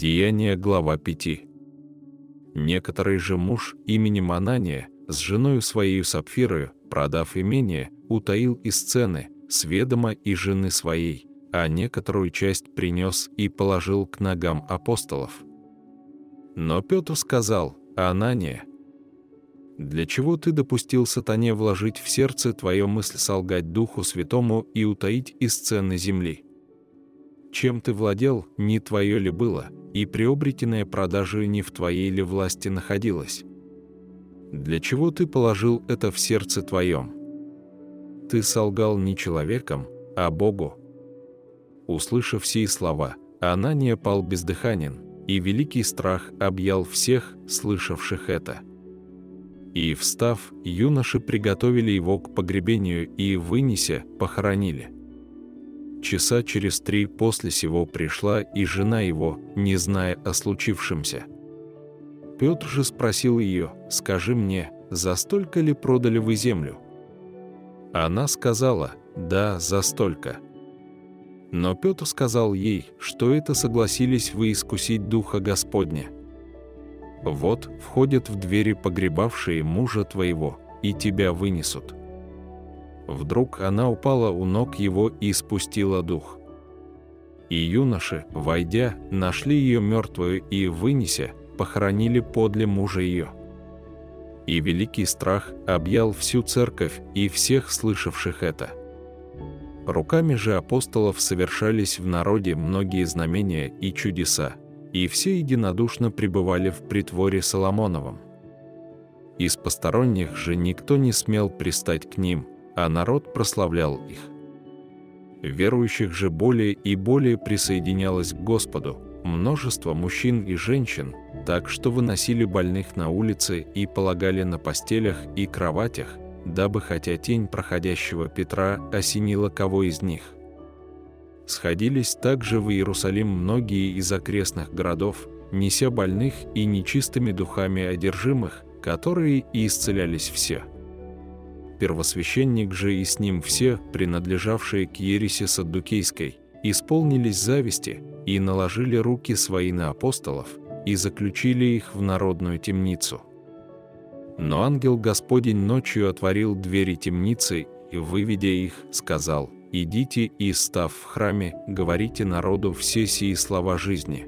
Деяние, глава 5. Некоторый же муж именем Анания с женою своей Сапфирою, продав имение, утаил из цены, с ведома и жены своей, а некоторую часть принес и положил к ногам апостолов. Но Петр сказал, «Анания, для чего ты допустил сатане вложить в сердце твое мысль солгать Духу Святому и утаить из цены земли? Чем ты владел, не твое ли было, и приобретенная продажей не в твоей ли власти находилась? Для чего ты положил это в сердце твоем? Ты солгал не человеком, а Богу. Услышав сии слова, Анания пал бездыханен, и великий страх объял всех, слышавших это. И, встав, юноши приготовили его к погребению и, вынеся, похоронили. Часа через три после сего пришла и жена его, не зная о случившемся. Петр же спросил ее, «Скажи мне, за столько ли продали вы землю?» Она сказала, «Да, за столько». Но Петр сказал ей, что это согласились вы искусить Духа Господня. Вот входят в двери погребавшие мужа твоего, и тебя вынесут. Вдруг она упала у ног его и спустила дух. И юноши, войдя, нашли ее мертвую и, вынеся, похоронили подле мужа ее. И великий страх объял всю церковь и всех слышавших это. Руками же апостолов совершались в народе многие знамения и чудеса, и все единодушно пребывали в притворе Соломоновом. Из посторонних же никто не смел пристать к ним – а народ прославлял их. Верующих же более и более присоединялось к Господу, множество мужчин и женщин, так что выносили больных на улице и полагали на постелях и кроватях, дабы хотя тень проходящего Петра осенила кого из них. Сходились также в Иерусалим многие из окрестных городов, неся больных и нечистыми духами одержимых, которые и исцелялись все первосвященник же и с ним все, принадлежавшие к ереси Саддукейской, исполнились зависти и наложили руки свои на апостолов и заключили их в народную темницу. Но ангел Господень ночью отворил двери темницы и, выведя их, сказал, «Идите и, став в храме, говорите народу все сии слова жизни».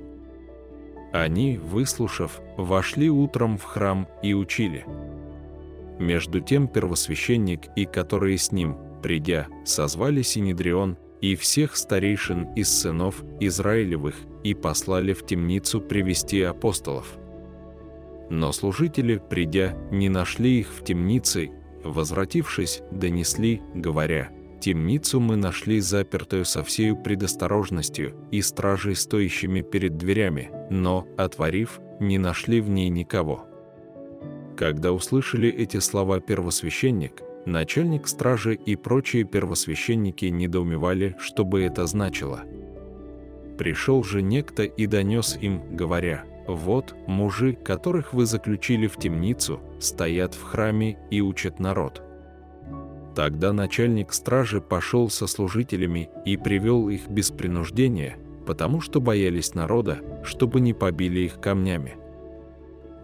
Они, выслушав, вошли утром в храм и учили – между тем первосвященник и которые с ним, придя, созвали Синедрион и всех старейшин из сынов Израилевых и послали в темницу привести апостолов. Но служители, придя, не нашли их в темнице, возвратившись, донесли, говоря, «Темницу мы нашли запертую со всею предосторожностью и стражей, стоящими перед дверями, но, отворив, не нашли в ней никого». Когда услышали эти слова первосвященник, начальник стражи и прочие первосвященники недоумевали, что бы это значило. Пришел же некто и донес им, говоря, «Вот мужи, которых вы заключили в темницу, стоят в храме и учат народ». Тогда начальник стражи пошел со служителями и привел их без принуждения, потому что боялись народа, чтобы не побили их камнями.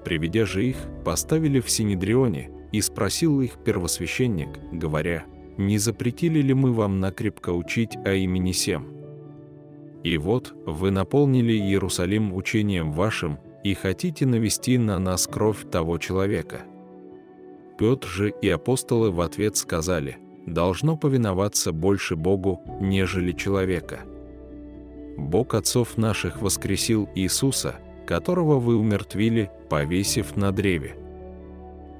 Приведя же их, поставили в Синедрионе, и спросил их первосвященник, говоря, «Не запретили ли мы вам накрепко учить о имени Сем? И вот вы наполнили Иерусалим учением вашим и хотите навести на нас кровь того человека». Петр же и апостолы в ответ сказали, «Должно повиноваться больше Богу, нежели человека». Бог отцов наших воскресил Иисуса – которого вы умертвили, повесив на древе.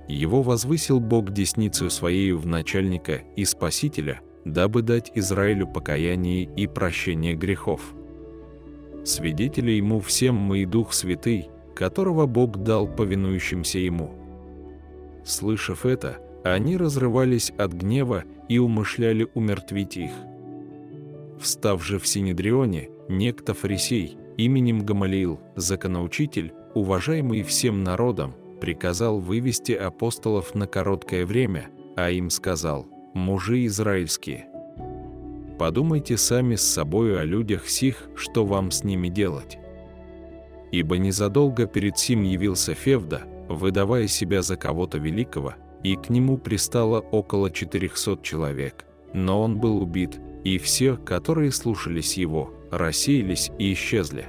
Его возвысил Бог десницу своею в начальника и спасителя, дабы дать Израилю покаяние и прощение грехов. Свидетели ему всем мы и Дух Святый, которого Бог дал повинующимся ему. Слышав это, они разрывались от гнева и умышляли умертвить их. Встав же в Синедрионе, некто фарисей, именем Гамалиил, законоучитель, уважаемый всем народом, приказал вывести апостолов на короткое время, а им сказал, «Мужи израильские, подумайте сами с собою о людях сих, что вам с ними делать. Ибо незадолго перед сим явился Февда, выдавая себя за кого-то великого, и к нему пристало около 400 человек. Но он был убит, и все, которые слушались его, рассеялись и исчезли.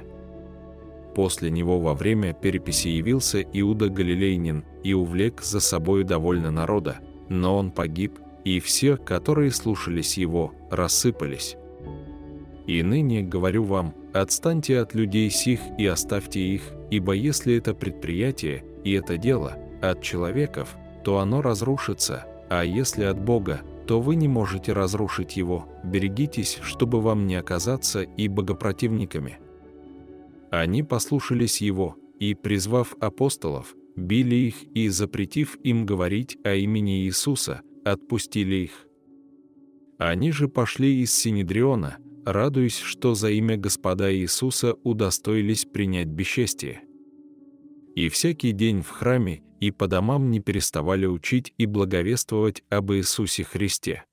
После него во время переписи явился Иуда Галилейнин и увлек за собой довольно народа, но он погиб, и все, которые слушались его, рассыпались. И ныне говорю вам, отстаньте от людей сих и оставьте их, ибо если это предприятие и это дело от человеков, то оно разрушится, а если от Бога, то вы не можете разрушить его. Берегитесь, чтобы вам не оказаться и богопротивниками. Они послушались его, и, призвав апостолов, били их и, запретив им говорить о имени Иисуса, отпустили их. Они же пошли из Синедриона, радуясь, что за имя Господа Иисуса удостоились принять бесчестие. И всякий день в храме и по домам не переставали учить и благовествовать об Иисусе Христе.